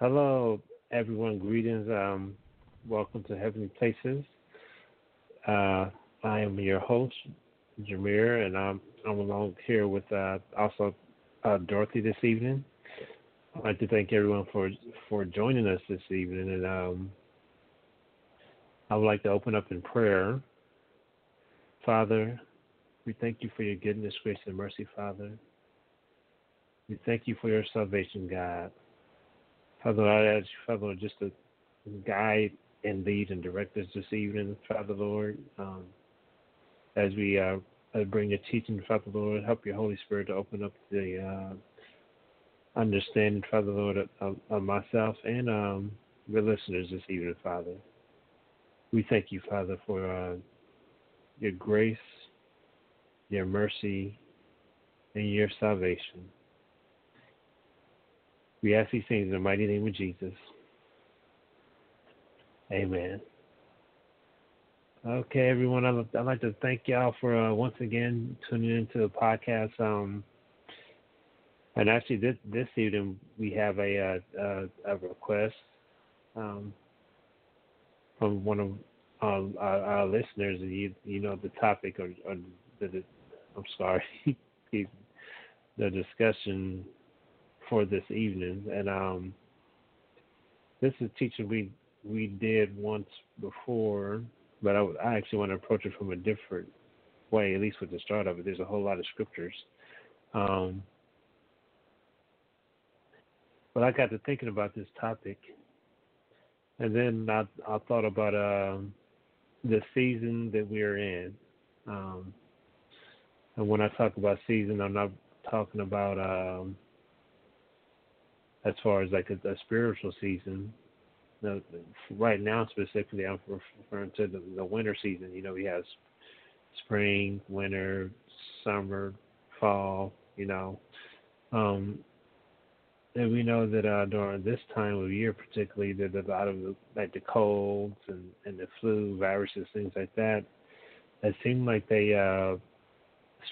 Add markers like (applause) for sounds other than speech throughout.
Hello, everyone. Greetings. Um, welcome to Heavenly Places. Uh, I am your host, Jamere, and I'm I'm along here with uh, also uh, Dorothy this evening. I'd like to thank everyone for for joining us this evening, and um, I would like to open up in prayer. Father, we thank you for your goodness, grace, and mercy, Father. We thank you for your salvation, God. Father, I ask you, Father, just to guide and lead and direct us this evening, Father Lord, um, as we uh, bring your teaching, Father Lord. Help your Holy Spirit to open up the uh, understanding, Father Lord, of, of myself and um, the listeners this evening, Father. We thank you, Father, for uh, your grace, your mercy, and your salvation. We ask these things in the mighty name of Jesus. Amen. Okay, everyone. I'd, I'd like to thank y'all for uh, once again tuning into the podcast. Um, and actually, this this evening we have a uh, a, a request um, from one of um, our, our, listeners. You you know the topic or, or the, the I'm sorry, (laughs) the discussion for this evening, and um, this is teaching we we did once before, but I, I actually want to approach it from a different way, at least with the start of it. There's a whole lot of scriptures. Um, but I got to thinking about this topic, and then I, I thought about uh, the season that we're in. Um, and when I talk about season, I'm not talking about um, as far as like a, a spiritual season. No, right now specifically, I'm referring to the, the winter season. You know, we have spring, winter, summer, fall. You know, um, and we know that uh, during this time of year, particularly, that a lot of the, like the colds and, and the flu, viruses, things like that, it seem like they uh,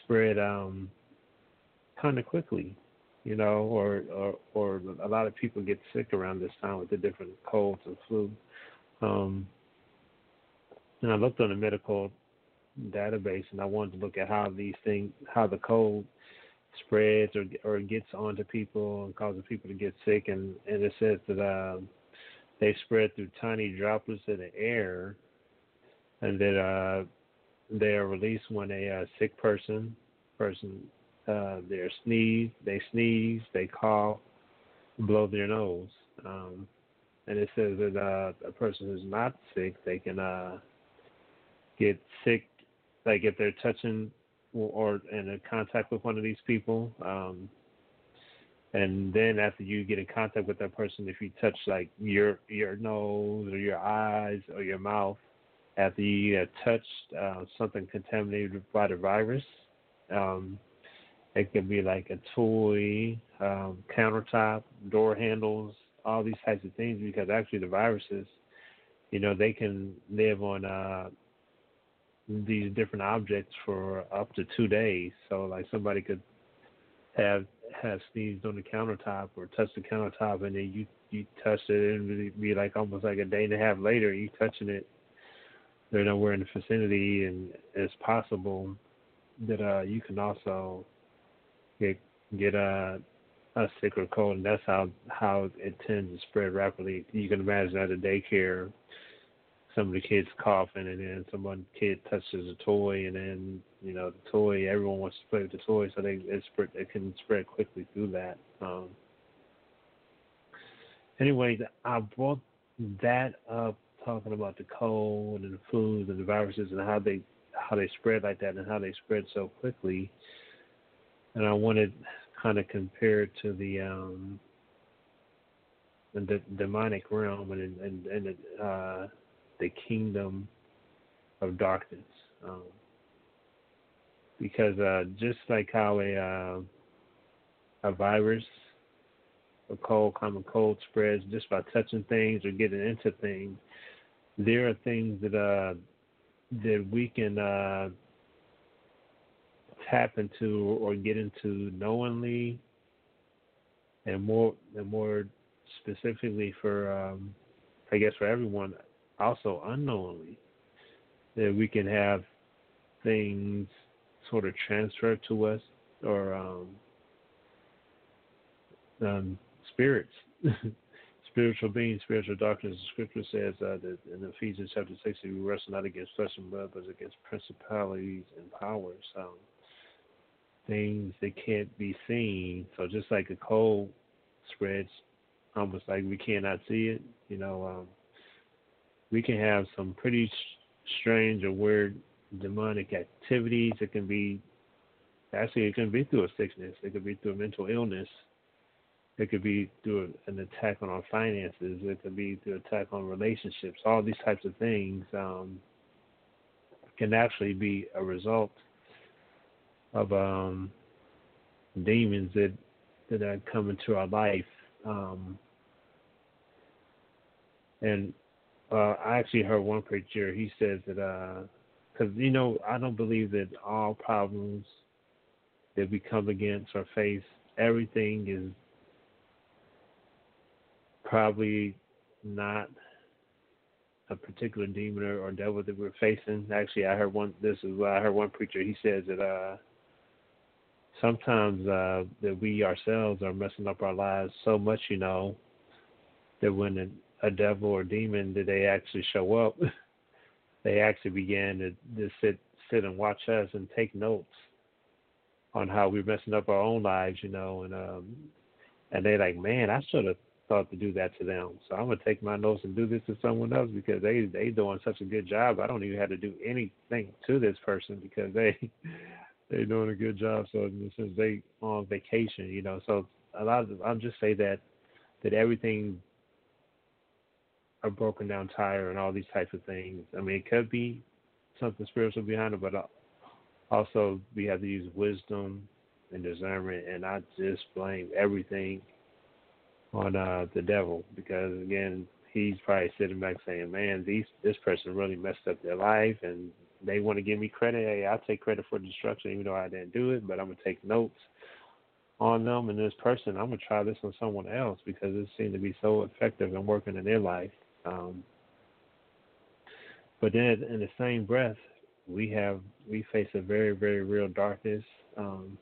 spread um, kind of quickly you know, or, or or a lot of people get sick around this time with the different colds and flu. Um, and I looked on the medical database, and I wanted to look at how these things, how the cold spreads or or gets onto people and causes people to get sick, and and it says that uh, they spread through tiny droplets in the air, and that uh, they are released when a uh, sick person person uh, they sneeze, they sneeze, they cough, blow their nose. Um, and it says that uh, a person who's not sick, they can uh, get sick, like if they're touching or, in contact with one of these people. Um, and then after you get in contact with that person, if you touch like your your nose or your eyes or your mouth, after you touched uh, something contaminated by the virus, um, it could be like a toy, um, countertop, door handles, all these types of things because actually the viruses, you know, they can live on uh, these different objects for up to two days. So like somebody could have have sneezed on the countertop or touched the countertop and then you you touched it and it'd be like almost like a day and a half later you touching it. They're nowhere in the vicinity and it's possible that uh you can also get get a a sick or cold, and that's how how it tends to spread rapidly. You can imagine at a daycare, some of the kids coughing, and then someone kid touches a toy, and then you know the toy. Everyone wants to play with the toy, so they it spread it can spread quickly through that. Um, anyway, I brought that up talking about the cold and the flu and the viruses and how they how they spread like that and how they spread so quickly and I wanted kind of compared to the um, the demonic realm and and, and the, uh, the kingdom of darkness. Um, because uh, just like how a uh, a virus, a cold, common cold spreads just by touching things or getting into things, there are things that uh, that we can uh, tap into or get into knowingly and more and more specifically for, um, I guess, for everyone, also unknowingly, that we can have things sort of transferred to us or um, um, spirits, (laughs) spiritual beings, spiritual darkness. The scripture says uh, that in Ephesians chapter 6, we wrestle not against flesh and blood, but against principalities and powers. Um, things that can't be seen. So just like a cold spreads, almost like we cannot see it, you know, um, we can have some pretty strange or weird demonic activities. It can be actually it can be through a sickness. It could be through a mental illness. It could be through an attack on our finances. It could be through attack on relationships. All these types of things um, can actually be a result of um, demons that that are coming to our life. Um, and uh, I actually heard one preacher. He says that because uh, you know I don't believe that all problems that we come against or face, everything is probably not a particular demon or, or devil that we're facing. Actually, I heard one. This is what I heard one preacher. He says that uh, sometimes uh, that we ourselves are messing up our lives so much, you know, that when a, a devil or demon that they actually show up, (laughs) they actually began to just sit sit and watch us and take notes on how we're messing up our own lives, you know, and um and they're like, Man, I should have thought to do that to them. So I'm gonna take my notes and do this to someone else because they they doing such a good job. I don't even have to do anything to this person because they they're doing a good job. So since they on vacation, you know, so a lot of I'll just say that that everything a broken down tire and all these types of things. I mean, it could be something spiritual behind it, but also we have to use wisdom and discernment, and I just blame everything on uh, the devil because again, he's probably sitting back saying, "Man, these this person really messed up their life, and they want to give me credit. Hey, I'll take credit for destruction, even though I didn't do it. But I'm gonna take notes on them and this person. I'm gonna try this on someone else because it seemed to be so effective and working in their life. Um, but then, in the same breath, we have we face a very very real darkness. Um,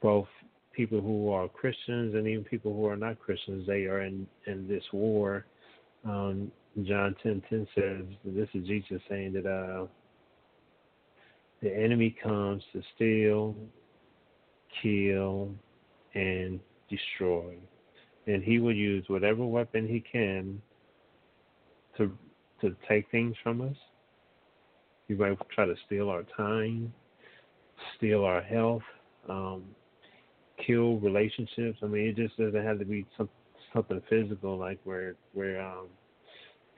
both people who are Christians and even people who are not Christians, they are in in this war. Um, John ten ten says this is Jesus saying that uh, the enemy comes to steal, kill, and destroy, and he will use whatever weapon he can to to take things from us. He might try to steal our time, steal our health, um, kill relationships. I mean, it just doesn't have to be some, something physical like where where um,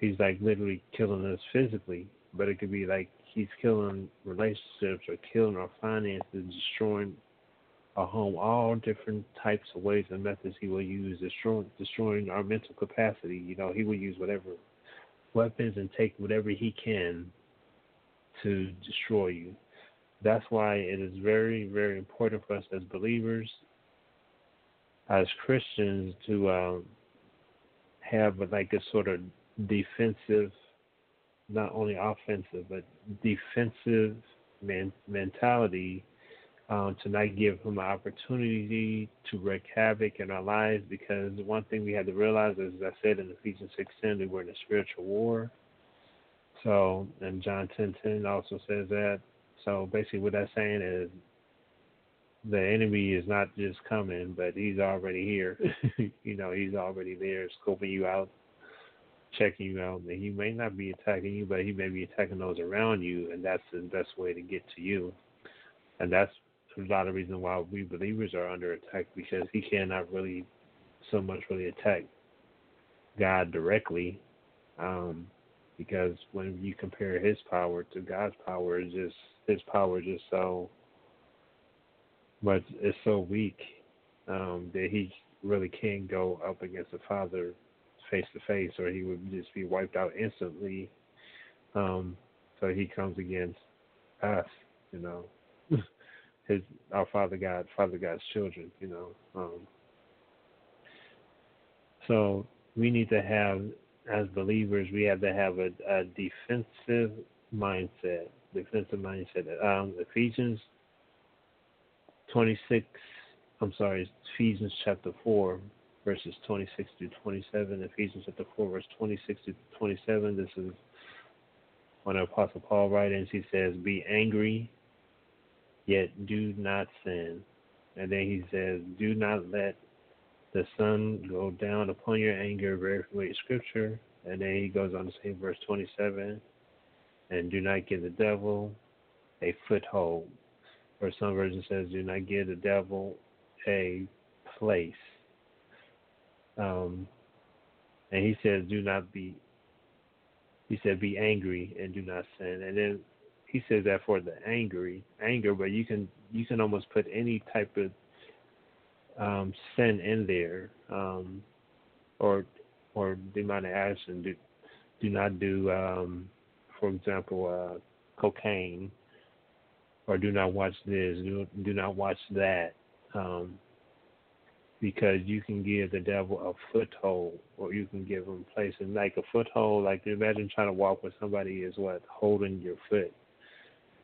he's like literally killing us physically, but it could be like he's killing relationships or killing our finances, destroying our home, all different types of ways and methods he will use, destroying destroying our mental capacity. You know, he will use whatever weapons and take whatever he can to destroy you. That's why it is very, very important for us as believers, as Christians, to um, have like a sort of defensive, not only offensive, but defensive man- mentality um, to not give him an opportunity to wreak havoc in our lives. Because one thing we had to realize, is, as I said in Ephesians 6.10, we we're in a spiritual war. So, and John 10.10 also says that. So basically what that's saying is the enemy is not just coming, but he's already here. (laughs) you know, he's already there, scoping you out, checking you out. And he may not be attacking you, but he may be attacking those around you, and that's the best way to get to you. And that's a lot of reason why we believers are under attack because he cannot really so much really attack God directly. Um, because when you compare his power to God's power, it's just his power is just so much it's so weak um, that he really can't go up against the Father face to face, or he would just be wiped out instantly. Um, so he comes against us, you know, (laughs) his our Father God, Father God's children, you know. Um, So we need to have, as believers, we have to have a, a defensive mindset. Defensive mindset. Um, Ephesians 26, I'm sorry, Ephesians chapter 4, verses 26 to 27. Ephesians chapter 4, verse 26 to 27. This is when Apostle Paul writes, he says, Be angry, yet do not sin. And then he says, Do not let the sun go down upon your anger, very familiar scripture. And then he goes on to say, verse 27, and do not give the devil a foothold. Or some version says, do not give the devil a place. Um, and he says, do not be, he said, be angry and do not sin. And then he says that for the angry, anger, but you can, you can almost put any type of um, sin in there, um, or or demonic action. Do do not do, um, for example, uh, cocaine, or do not watch this. Do do not watch that, um, because you can give the devil a foothold, or you can give him places like a foothold. Like imagine trying to walk with somebody is what holding your foot,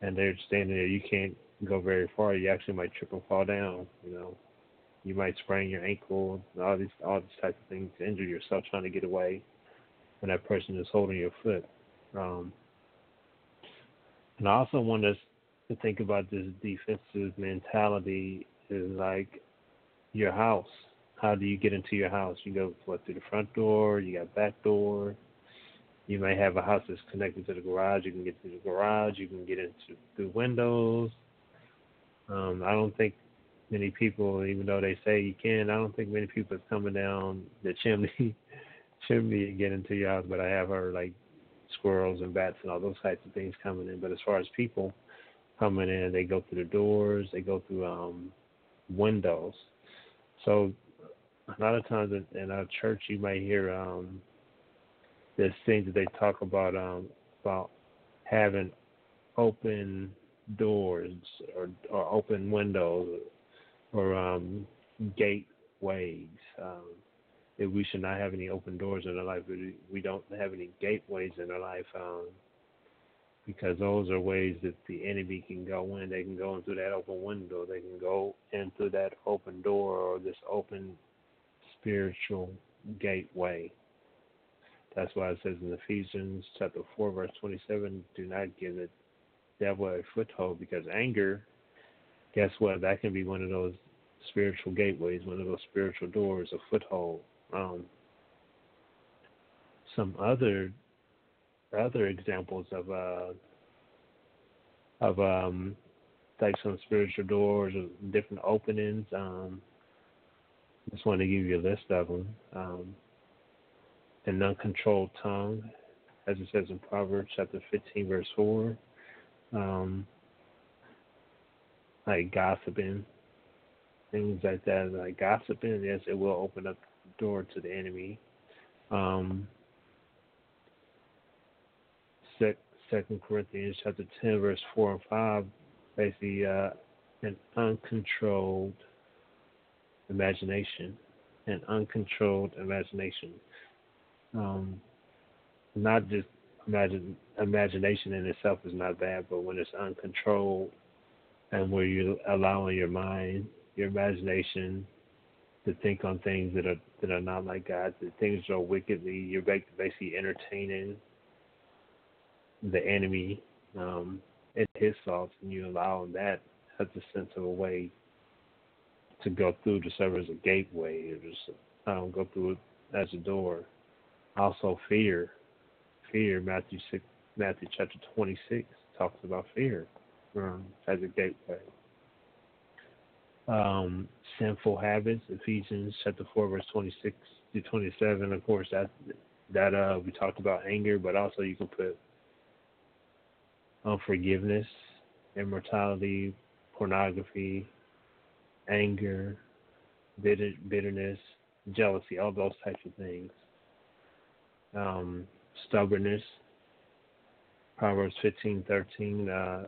and they're standing there. You can't go very far. You actually might trip and fall down. You know you might sprain your ankle, all these all these types of things injure yourself trying to get away when that person is holding your foot. Um, and I also want us to think about this defensive mentality is like your house. How do you get into your house? You go what through the front door, you got back door. You may have a house that's connected to the garage. You can get through the garage. You can get into through windows. Um, I don't think many people, even though they say you can, I don't think many people is coming down the chimney (laughs) chimney and get into your house. But I have heard like squirrels and bats and all those types of things coming in. But as far as people coming in, they go through the doors, they go through um windows. So a lot of times in our church, you might hear um there's things that they talk about um about having open doors or or open windows or um, gateways. Um, if we should not have any open doors in our life, we, we don't have any gateways in our life um, because those are ways that the enemy can go in. They can go in through that open window. They can go in through that open door or this open spiritual gateway. That's why it says in Ephesians chapter 4, verse 27, do not give the devil a foothold because anger guess what? That can be one of those spiritual gateways, one of those spiritual doors, a foothold. Um, some other other examples of uh, of um, like some spiritual doors or different openings. Um, just want to give you a list of them. Um, an uncontrolled tongue, as it says in Proverbs chapter 15, verse 4. Um, like gossiping, things like that, like gossiping, yes, it will open up the door to the enemy. Um, Second Corinthians chapter ten, verse four and five, basically uh, an uncontrolled imagination, an uncontrolled imagination. Um, not just imagine imagination in itself is not bad, but when it's uncontrolled and where you're allowing your mind, your imagination to think on things that are that are not like God, that things are wickedly, you're basically entertaining the enemy um, and his thoughts, and you allow that as a sense of a way to go through to serve as a gateway, or just um, go through it as a door. Also, fear, fear. Matthew six, Matthew chapter twenty six talks about fear um, as a gateway. Um, sinful habits, Ephesians chapter four, verse twenty six to twenty seven. Of course, that that uh, we talked about anger, but also you can put unforgiveness, immortality, pornography, anger, bitter, bitterness, jealousy, all those types of things. Um, stubbornness, Proverbs fifteen thirteen. Uh,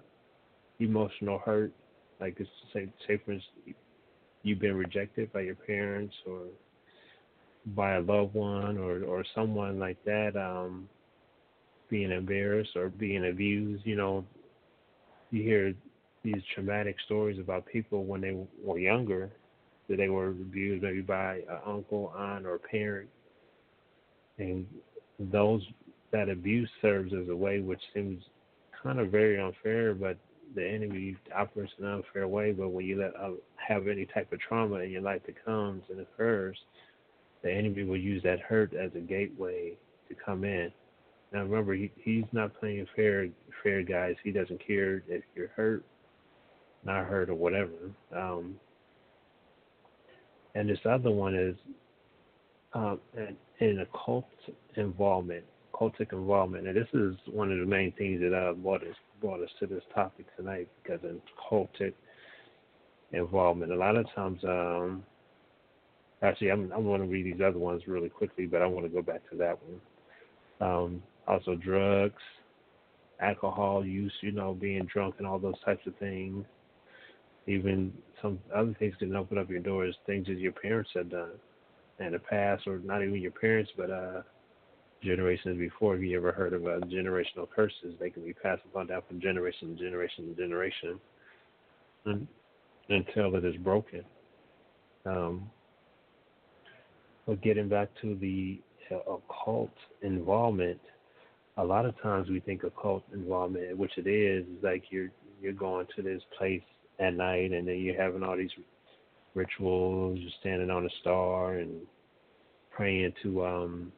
emotional hurt, like it's say, say for instance, you've been rejected by your parents or by a loved one or or someone like that um being embarrassed or being abused you know you hear these traumatic stories about people when they were younger that they were abused maybe by an uncle aunt or parent and those that abuse serves as a way which seems kind of very unfair but the enemy operates in an unfair way but when you let uh, have any type of trauma in your life that comes and occurs the enemy will use that hurt as a gateway to come in. Now remember, he, he's not playing fair, fair guys. He doesn't care if you're hurt, not hurt, or whatever. Um, and this other one is um, an, an occult involvement, cultic involvement. And this is one of the main things that uh, brought us brought us to this topic tonight because in cultic involvement. A lot of times, um, Actually, I'm I'm going to read these other ones really quickly, but I want to go back to that one. Um, also, drugs, alcohol use, you know, being drunk and all those types of things. Even some other things can open up your doors, things that your parents have done in the past, or not even your parents, but uh, generations before. Have you ever heard of uh, generational curses? They can be passed on down from generation to generation to generation until it is broken. Um, but getting back to the uh, occult involvement, a lot of times we think occult involvement, which it is, is like you're you're going to this place at night and then you're having all these rituals, you're standing on a star and praying to um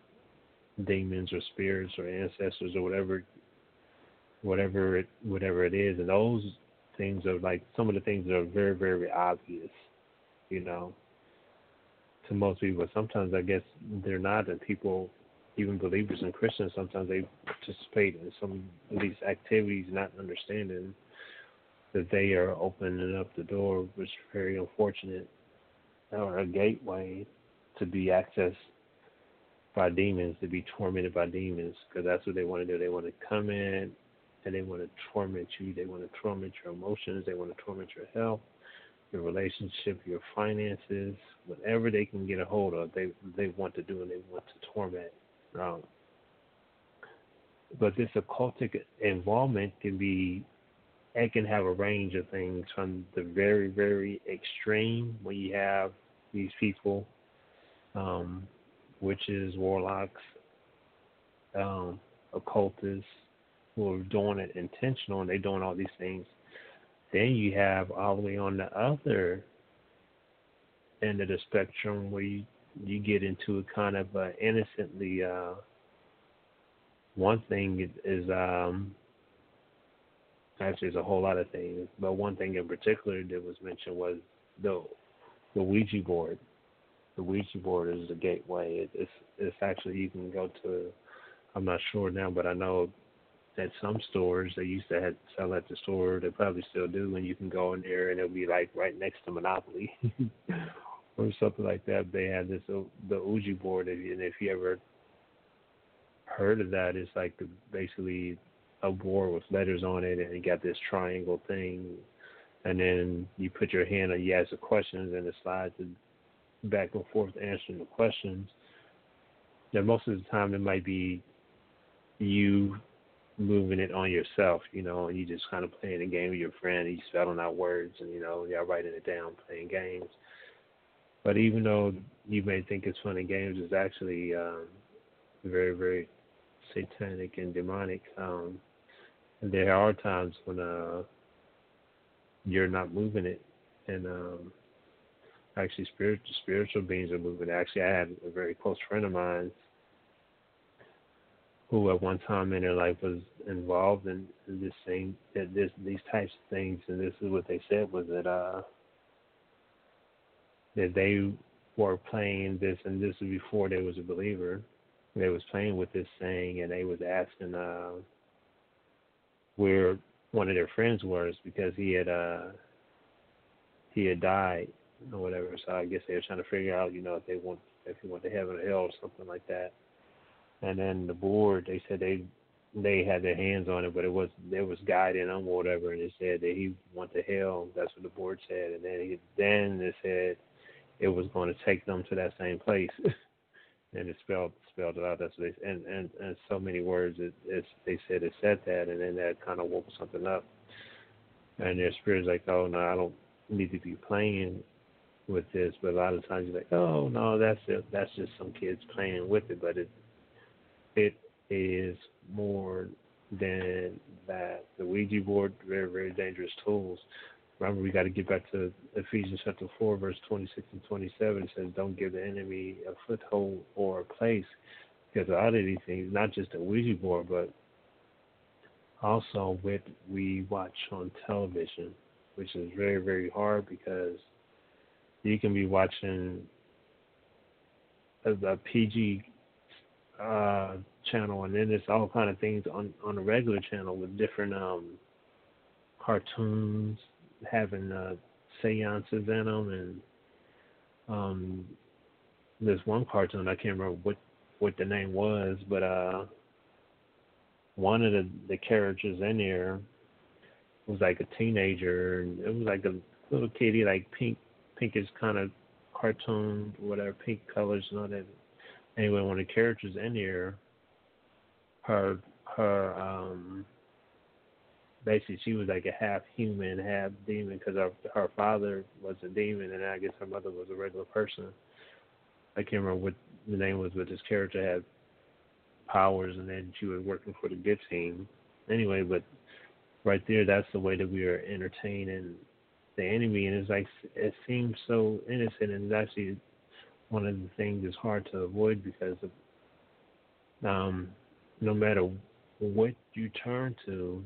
demons or spirits or ancestors or whatever whatever it whatever it is and those things are like some of the things that are very very obvious you know to most people. Sometimes I guess they're not, and people, even believers and Christians, sometimes they participate in some of these activities, not understanding that they are opening up the door, which is very unfortunate, or a gateway to be accessed by demons, to be tormented by demons, because that's what they want to do. They want to come in and they want to torment you. They want to torment your emotions. They want to torment your health your relationship, your finances, whatever they can get a hold of, they they want to do and they want to torment. Um, but this occultic involvement can be, it can have a range of things from the very very extreme when you have these people, um, witches, warlocks, um, occultists who are doing it intentional and they're doing all these things. Then you have all the way on the other end of the spectrum where you, you get into a kind of uh, innocently. Uh, one thing is um, actually there's a whole lot of things, but one thing in particular that was mentioned was the the Ouija board. The Ouija board is a gateway. It, it's it's actually you can go to. I'm not sure now, but I know at some stores they used to have sell at the store. They probably still do, and you can go in there and it'll be like right next to Monopoly (laughs) or something like that. They have this uh, the Ouija board, and if you ever heard of that, it's like basically a board with letters on it, and you got this triangle thing, and then you put your hand on, you ask the questions, and it slides back and forth answering the questions. Now, most of the time, it might be you moving it on yourself, you know, and you just kind of playing a game with your friend, and you spelling out words, and you know, y'all writing it down, playing games. But even though you may think it's fun games, it's actually um, very, very satanic and demonic. Um, and there are times when uh, you're not moving it, and um, actually, spiritual spiritual beings are moving. It. Actually, I had a very close friend of mine who at one time in their life was involved in, this same that this these types of things and this is what they said was that uh that they were playing this and this was before they was a believer. They was playing with this thing and they was asking uh where one of their friends was because he had uh he had died or whatever. So i guess they were trying to figure out you know if they want if he went to heaven or hell or something like that. And then the board they said they they had their hands on it, but it was there was guiding them or whatever, and it said that he went to hell. That's what the board said, and then he, then it said it was going to take them to that same place. (laughs) and it spelled spelled it out. That's what they and and and so many words. It, it's they said it said that, and then that kind of woke something up, and their spirit's like, oh no, I don't need to be playing with this. But a lot of times you're like, oh no, that's it. That's just some kids playing with it. But it it is more than that. The Ouija board, very very dangerous tools. Remember, we got to get back to Ephesians chapter 4, verse 26 and 27. It says, Don't give the enemy a foothold or a place. Because a lot of these things, not just a Ouija board, but also what we watch on television, which is very, very hard because you can be watching a, PG uh, channel, and then there's all kind of things on on a regular channel with different um, cartoons having uh, seances in them, and um, there's one cartoon I can't remember what what the name was, but uh, one of the the characters in there was like a teenager, and it was like a little kitty, like pink, pinkish kind of cartoon, whatever, pink colors and all that. Anyway, one of the characters in there, her her um basically she was like a half human, half demon because her her father was a demon and I guess her mother was a regular person. I can't remember what the name was, but this character had powers and then she was working for the good team. Anyway, but right there, that's the way that we are entertaining the enemy, and it's like it seems so innocent, and it's actually one of the things that's hard to avoid because of um, no matter what you turn to,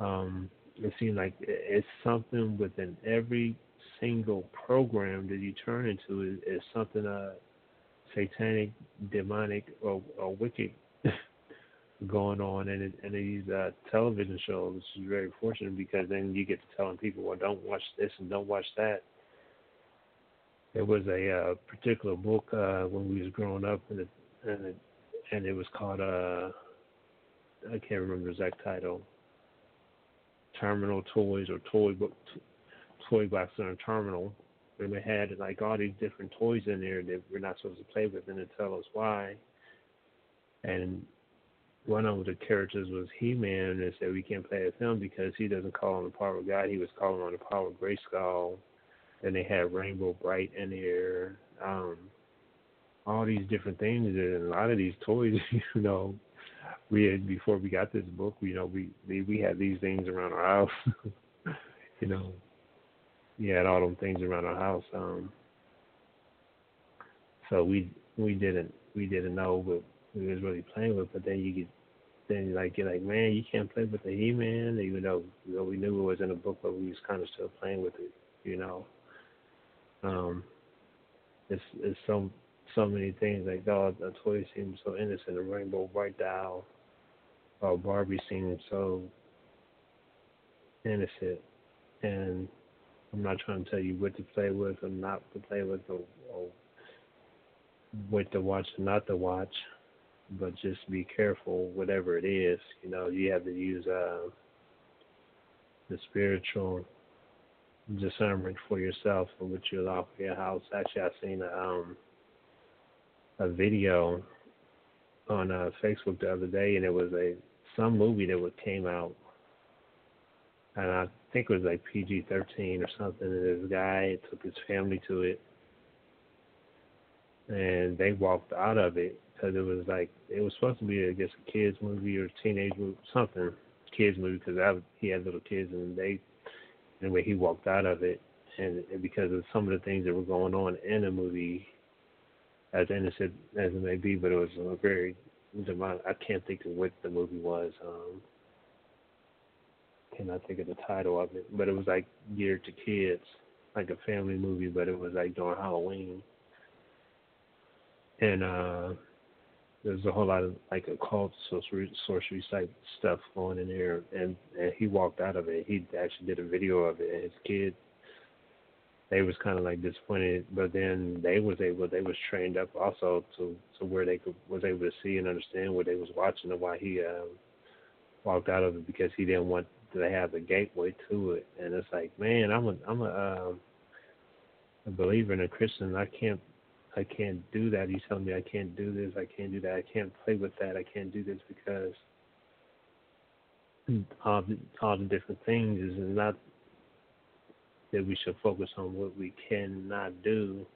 um, it seems like it's something within every single program that you turn into is, is something uh, satanic, demonic, or, or wicked (laughs) going on in, in these uh, television shows. It's very fortunate because then you get to telling people, well, don't watch this and don't watch that. There was a uh, particular book uh, when we was growing up, and it, and it, and it was called uh, I can't remember the exact title terminal toys or toy toy box on a terminal. And we had like all these different toys in there that we're not supposed to play with, and to tell us why. And one of the characters was He-Man, and they said we can't play with him because he doesn't call on the power of God. He was calling on the power of Grayskull. And they had Rainbow Brite in there. Um, all these different things, and a lot of these toys, (laughs) you know, we had before we got this book, you know, we we, had these things around our house. (laughs) you know, we had all them things around our house. Um, so we we didn't we didn't know what we was really playing with. But then you get then you like you're like, man, you can't play with the He Man, even though you know we knew it was in a book, but we was kind of still playing with it. You know, um, it's it's so so many things like oh the toy seems so innocent, a rainbow Brite doll uh, Barbie seemed so innocent, and I'm not trying to tell you what to play with or not to play with, or, or what to watch and not to watch, but just be careful, whatever it is. You know, you have to use uh, the spiritual discernment for yourself and what you allow for your house. Actually, I seen a um, a video on uh, Facebook the other day, and it was a some movie that would came out, and I think it was like PG thirteen or something. And this guy took his family to it, and they walked out of it because it was like it was supposed to be, I guess, a kids movie or teenage movie, something kids movie because he had little kids and they anyway he walked out of it and, and because of some of the things that were going on in the movie as innocent as it may be but it was a very I can't think of what the movie was. Um, cannot think of the title of it, but it was like geared to kids, like a family movie, but it was like during Halloween. And uh there's a whole lot of like occult sorcery sorcery type stuff going in there and, and he walked out of it. He actually did a video of it his kid they was kind of like disappointed, but then they was able, they was trained up also to to where they could was able to see and understand what they was watching and why he um, walked out of it because he didn't want to have the gateway to it. And it's like, man, I'm a I'm a, uh, a believer in a Christian. I can't I can't do that. He's telling me I can't do this, I can't do that, I can't play with that, I can't do this because all the, all the different things is not that we should focus on what we cannot do,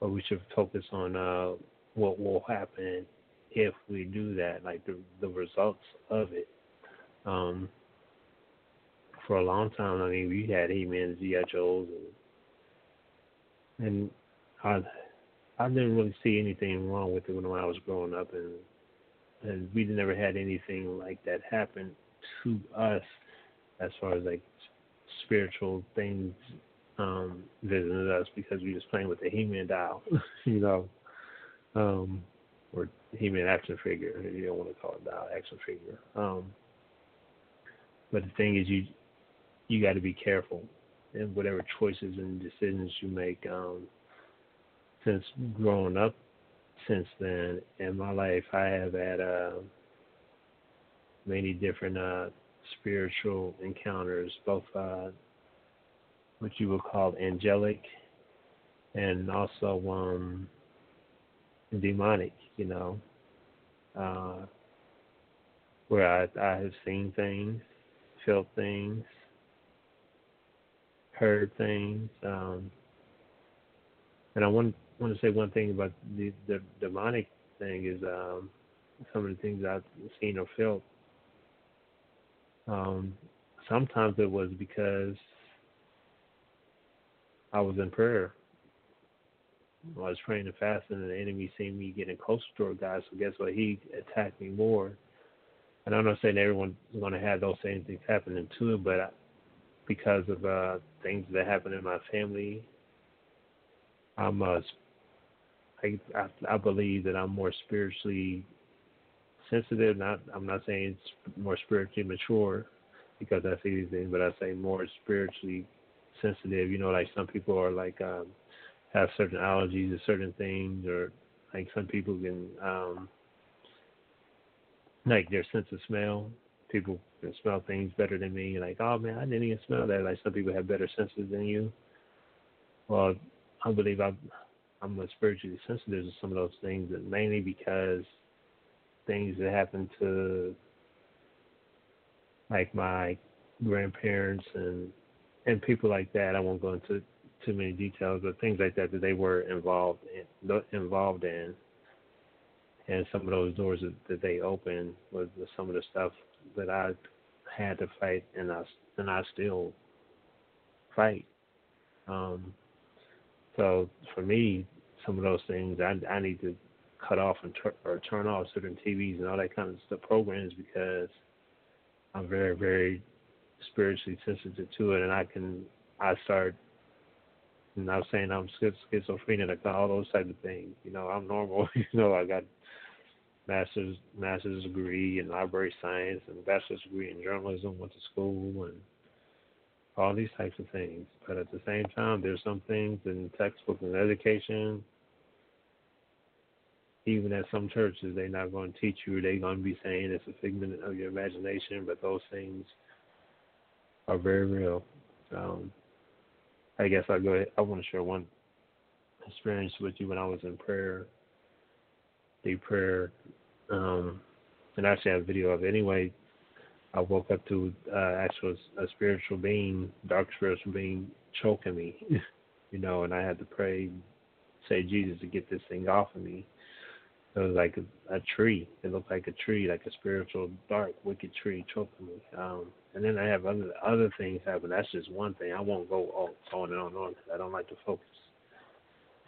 or we should focus on uh, what will happen if we do that, like the the results of it. Um, for a long time, I mean, we had He-Man. Joes, and, and I I didn't really see anything wrong with it when I was growing up, and and we never had anything like that happen to us as far as like spiritual things um visiting us because we was playing with the He-Man doll, (laughs) you know, um, or He-Man action figure. You don't want to call it doll action figure. Um, but the thing is, you you got to be careful in whatever choices and decisions you make. Um, since growing up, since then in my life, I have had uh, many different uh, spiritual encounters, both uh, what you would call angelic and also um, demonic. You know, uh, where I, I have seen things, felt things, heard things. Um, and I want want to say one thing about the the demonic thing is um, some of the things I've seen or felt. Um, sometimes it was because I was in prayer. I was praying and fasting, and the enemy seen me getting closer to God. So guess what? He attacked me more. And I'm not saying everyone's going to have those same things happening to it, but I, because of uh, things that happen in my family, I'm uh, I, I I believe that I'm more spiritually sensitive. Not I'm not saying it's more spiritually mature because that's easy, but I say more spiritually sensitive. You know, like some people are like um have certain allergies to certain things, or like some people can um like their sense of smell. People can smell things better than me. Like, oh man, I didn't even smell that. Like some people have better senses than you. Well, I believe I'm I'm spiritually sensitive to some of those things, and mainly because things that happened to like my grandparents and and people like that. I won't go into too many details, but things like that that they were involved in, involved in, and some of those doors that, that they opened was some of the stuff that I had to fight, and I and I still fight. Um, so for me, some of those things I I need to cut off and tur- or turn off certain TVs and all that kind of stuff programs because I'm very very spiritually sensitive to it, and I can I start. I'm not saying I'm schizophrenic, all those type of things. You know, I'm normal. (laughs) you know, I got master's master's degree in library science and bachelor's degree in journalism. Went to school and all these types of things. But at the same time, there's some things in textbooks and education, even at some churches, they're not going to teach you. They're going to be saying it's a figment of your imagination, but those things are very real. Um, I guess I'll go ahead. I want to share one experience with you when I was in prayer, deep prayer, um, and actually have a video of it. Anyway, I woke up to uh, actual a spiritual being, dark spiritual being choking me, (laughs) you know, and I had to pray, say Jesus to get this thing off of me. It was like a, tree. It looked like a tree, like a spiritual, dark, wicked tree choking me. Um, and then I have other other things happen. That's just one thing. I won't go on and on and on because I don't like to focus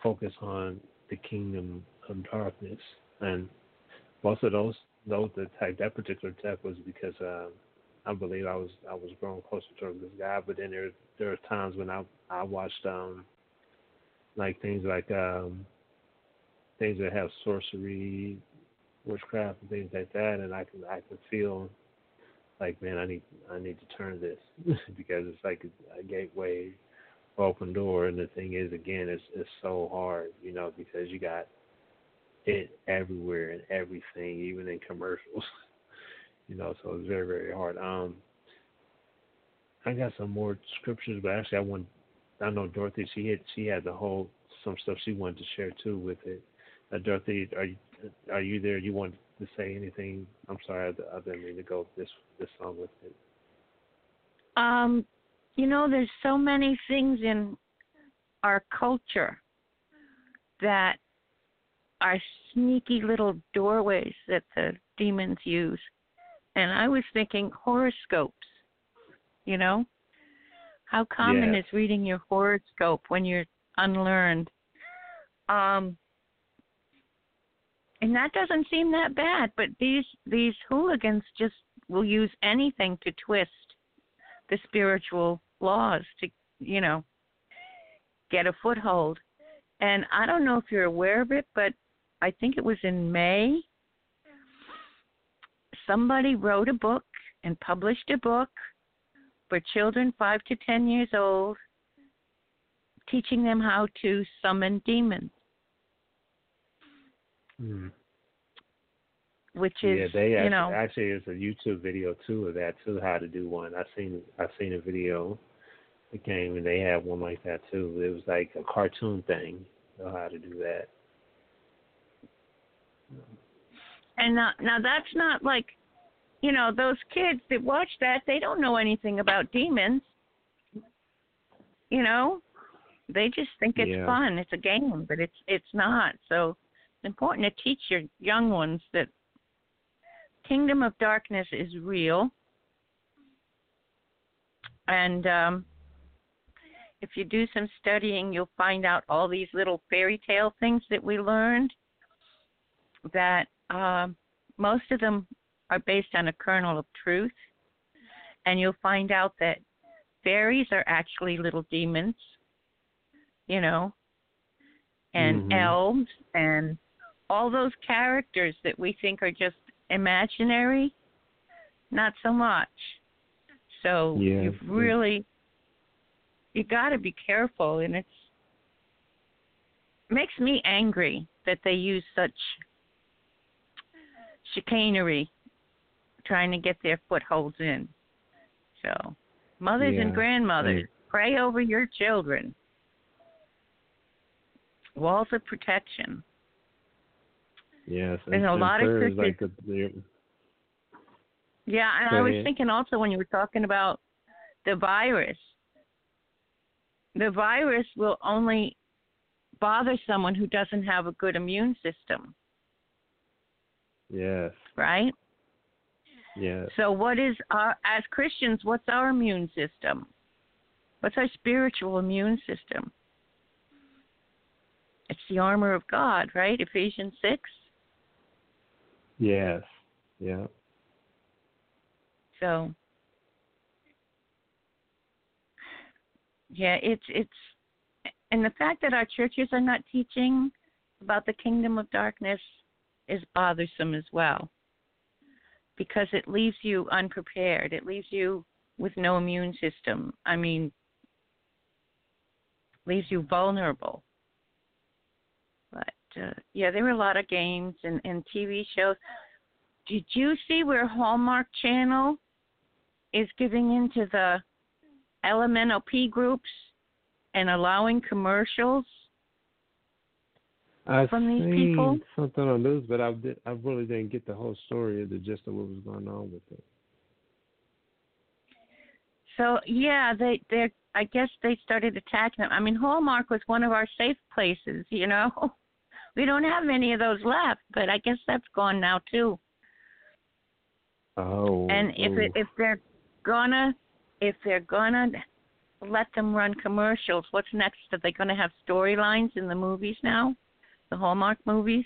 focus on the kingdom of darkness. And most of those those that type that particular tech was because uh, I believe I was I was growing closer to this guy. But then there there are times when I I watched um like things like um things that have sorcery, witchcraft, and things like that, and I can I can feel like man I need I need to turn this (laughs) because it's like a, a gateway open door and the thing is again it's it's so hard you know because you got it everywhere and everything, even in commercials. (laughs) you know, so it's very, very hard. Um I got some more scriptures, but actually I want I know Dorothy she had she had the whole some stuff she wanted to share too with it. Uh, Dorothy, are you are you there? You want to say anything? I'm sorry, I, I didn't mean to go this this long with it. Um, you know, there's so many things in our culture that are sneaky little doorways that the demons use. And I was thinking horoscopes, you know? How common yes. is reading your horoscope when you're unlearned? Um and that doesn't seem that bad, but these these hooligans just will use anything to twist the spiritual laws to, you know, get a foothold. And I don't know if you're aware of it, but I think it was in May. Somebody wrote a book and published a book for children 5 to 10 years old, teaching them how to summon demons. Hmm. Which is, yeah, they actually, you know, actually it's a YouTube video too of that too, how to do one. I seen I seen a video that game and they had one like that too. It was like a cartoon thing, how to do that. And now, now that's not like, you know, those kids that watch that, they don't know anything about demons. You know, they just think it's Yeah. fun. It's a game, but it's it's not. So important to teach your young ones that kingdom of darkness is real. And um if you do some studying, you'll find out all these little fairy tale things that we learned that um, most of them are based on a kernel of truth. And you'll find out that fairies are actually little demons, you know, and Mhm. elves and all those characters that we think are just imaginary, not so much. So Yeah. you've really you got to be careful and it's makes me angry that they use such chicanery trying to get their footholds in. So, mothers and Yeah. grandmothers, pray over your children. Walls of protection. Yes, There's and, a and lot of like the, the Yeah, and I was ahead. thinking also when you were talking about the virus, the virus will only bother someone who doesn't have a good immune system, yes, right? yes. So, what is our, as Christians, what's our immune system? What's our spiritual immune system? It's the armor of God, right? Ephesians 6. Yes. Yeah. So, yeah, it's it's and the fact that our churches are not teaching about the kingdom of darkness is bothersome as well. Because it leaves you unprepared. It leaves you with no immune system. I mean, leaves you vulnerable. Uh, yeah, there were a lot of games and, and TV shows. Did you see where Hallmark Channel is giving into the LMNOP groups and allowing commercials? I From these seen people? something on news, but I did, I really didn't get the whole story of the gist of what was going on with it. So yeah, they they I guess they started attacking them. I mean, Hallmark was one of our safe places, you know. (laughs) We don't have many of those left, but I guess that's gone now too. Oh. And if it, if they're gonna if they're gonna let them run commercials, what's next? Are they gonna have storylines in the movies now? The Hallmark movies?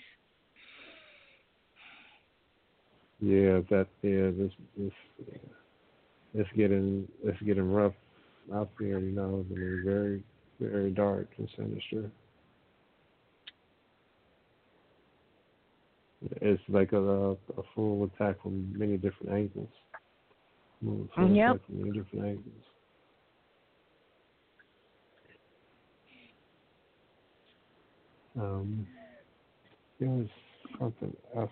yeah, that yeah, this this it's getting it's getting rough out there, you know. I mean, very very dark and sinister. It's like a a full attack from many different angles. Full Yep. from many different angles. Um, it was something else.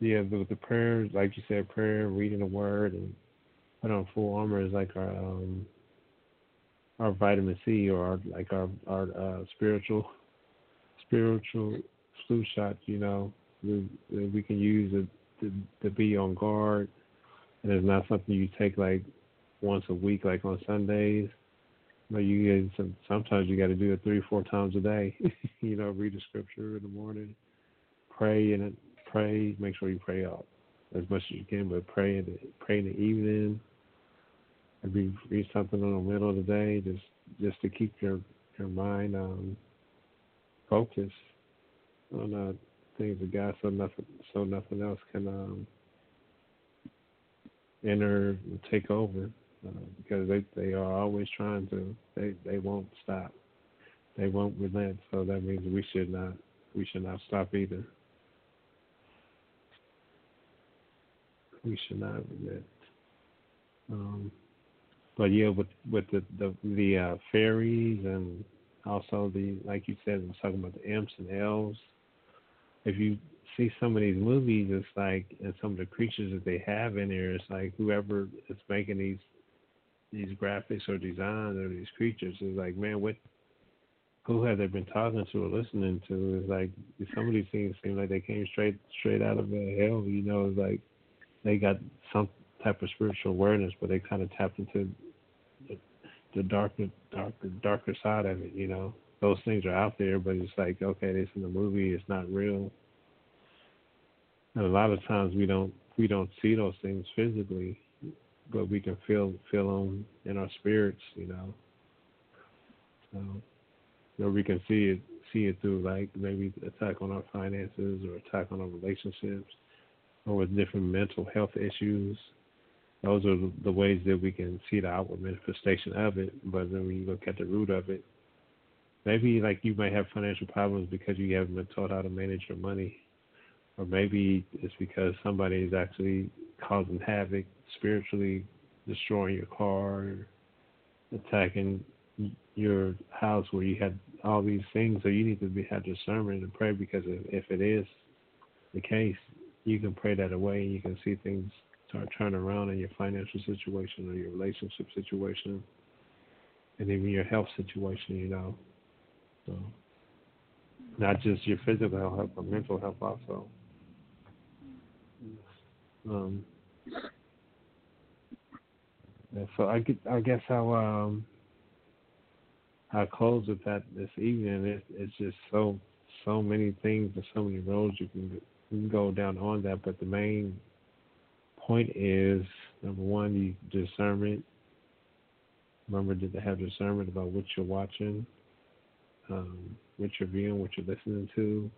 Yeah, the, the prayer, like you said, prayer, reading the word, and put on full armor is like our um our vitamin C or our, like our our uh, spiritual spiritual flu shot. you know, that we can use it to, to be on guard, and it's not something you take like once a week, like on Sundays. But you get some. Sometimes you got to do it three, or four times a day. (laughs) you know, read the scripture in the morning, pray and pray. Make sure you pray out as much as you can, but pray in the, pray in the evening. Maybe read something in the middle of the day, just just to keep your your mind um, focused on uh, things of God, so nothing so nothing else can um, enter and take over. Uh, because they they are always trying to. They they won't stop. They won't relent. So that means we should not we should not stop either. We should not relent. Um, but yeah, with with the the, the uh, fairies and also the like you said, I was talking about the imps and elves. If you see some of these movies, it's like and some of the creatures that they have in there, it's like whoever is making these these graphics or designs or these creatures is like, man, what? Who have they been talking to or listening to? It's like some of these things seem like they came straight straight out of hell. You know, it's like they got some type of spiritual awareness, but they kind of tapped into the, the darker, darker, darker side of it. You know, those things are out there, but it's like, okay, this in the movie, it's not real. And a lot of times we don't we don't see those things physically but we can feel feel them in our spirits, you know. So, you know, we can see it see it through like maybe attack on our finances or attack on our relationships, or with different mental health issues. Those are the ways that we can see the outward manifestation of it. But then when you look at the root of it, maybe like you might have financial problems because you haven't been taught how to manage your money, or maybe it's because somebody is actually causing havoc spiritually destroying your car, attacking your house where you had all these things. So you need to be, have discernment and pray because if, if it is the case, you can pray that away and you can see things start turning around in your financial situation or your relationship situation and even your health situation, you know. So not just your physical health, but mental health also. Um, so I I guess how um I close with that this evening. It, it's just so so many things and so many roads you can, you can go down on that. But the main point is number one, you discernment. Remember to have discernment about what you're watching, um, what you're viewing, what you're listening to,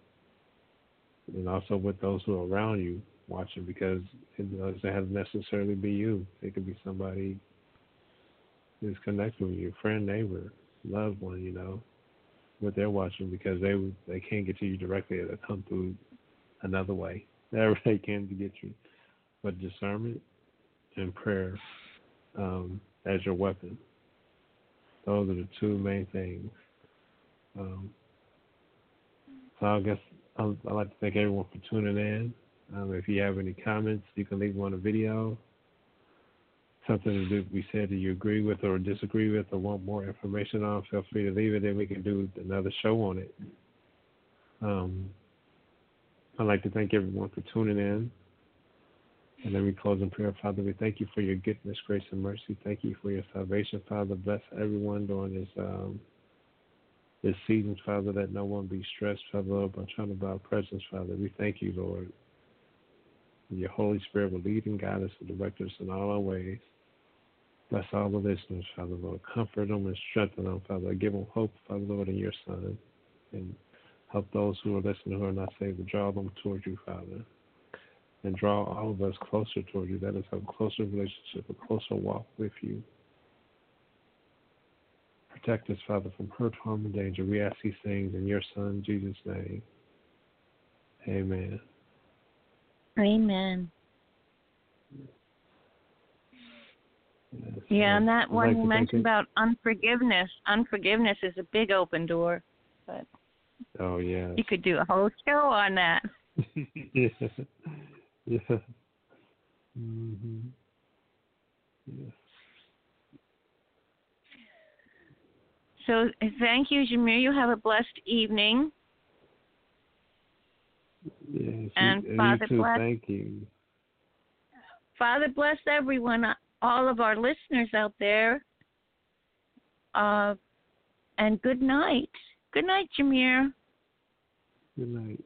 and also with those who are around you watching because it doesn't have to necessarily be you. It could be somebody who's connected with you, friend, neighbor, loved one, you know, what they're watching because they they can't get to you directly. They come through another way. Whatever (laughs) they can to get you, but discernment and prayer um, as your weapon. Those are the two main things. Um, so I guess I'd, I'd like to thank everyone for tuning in. Um, if you have any comments, you can leave them on the video. Something that we said that you agree with or disagree with or want more information on, feel free to leave it. Then we can do another show on it. Um, I'd like to thank everyone for tuning in. And then we close in prayer. Father, we thank you for your goodness, grace, and mercy. Thank you for your salvation, Father. Bless everyone during this um, this season, Father, that no one be stressed, Father, Lord, by trying to buy presents, Father. We thank you, Lord. Your Holy Spirit will lead and guide us and direct us in all our ways. Bless all the listeners, Father Lord. Comfort them and strengthen them, Father. Give them hope, Father Lord, in your Son. And help those who are listening who are not saved to draw them towards you, Father. And draw all of us closer toward you. That is a closer relationship, a closer walk with you. Protect us, Father, from hurt, harm, and danger. We ask these things in your Son, Jesus' name. Amen. Amen. Yeah, and that one like you mentioned about unforgiveness. Unforgiveness is a big open door, but oh yeah, you could do a whole show on that. (laughs) (laughs) yeah, yeah. Mhm. Yes. So thank you, Jamere. You have a blessed evening. Yes, And you, Father too. bless- Thank you. Father bless everyone, all of our listeners out there. Uh, and good night. Good night, Jamere. Good night.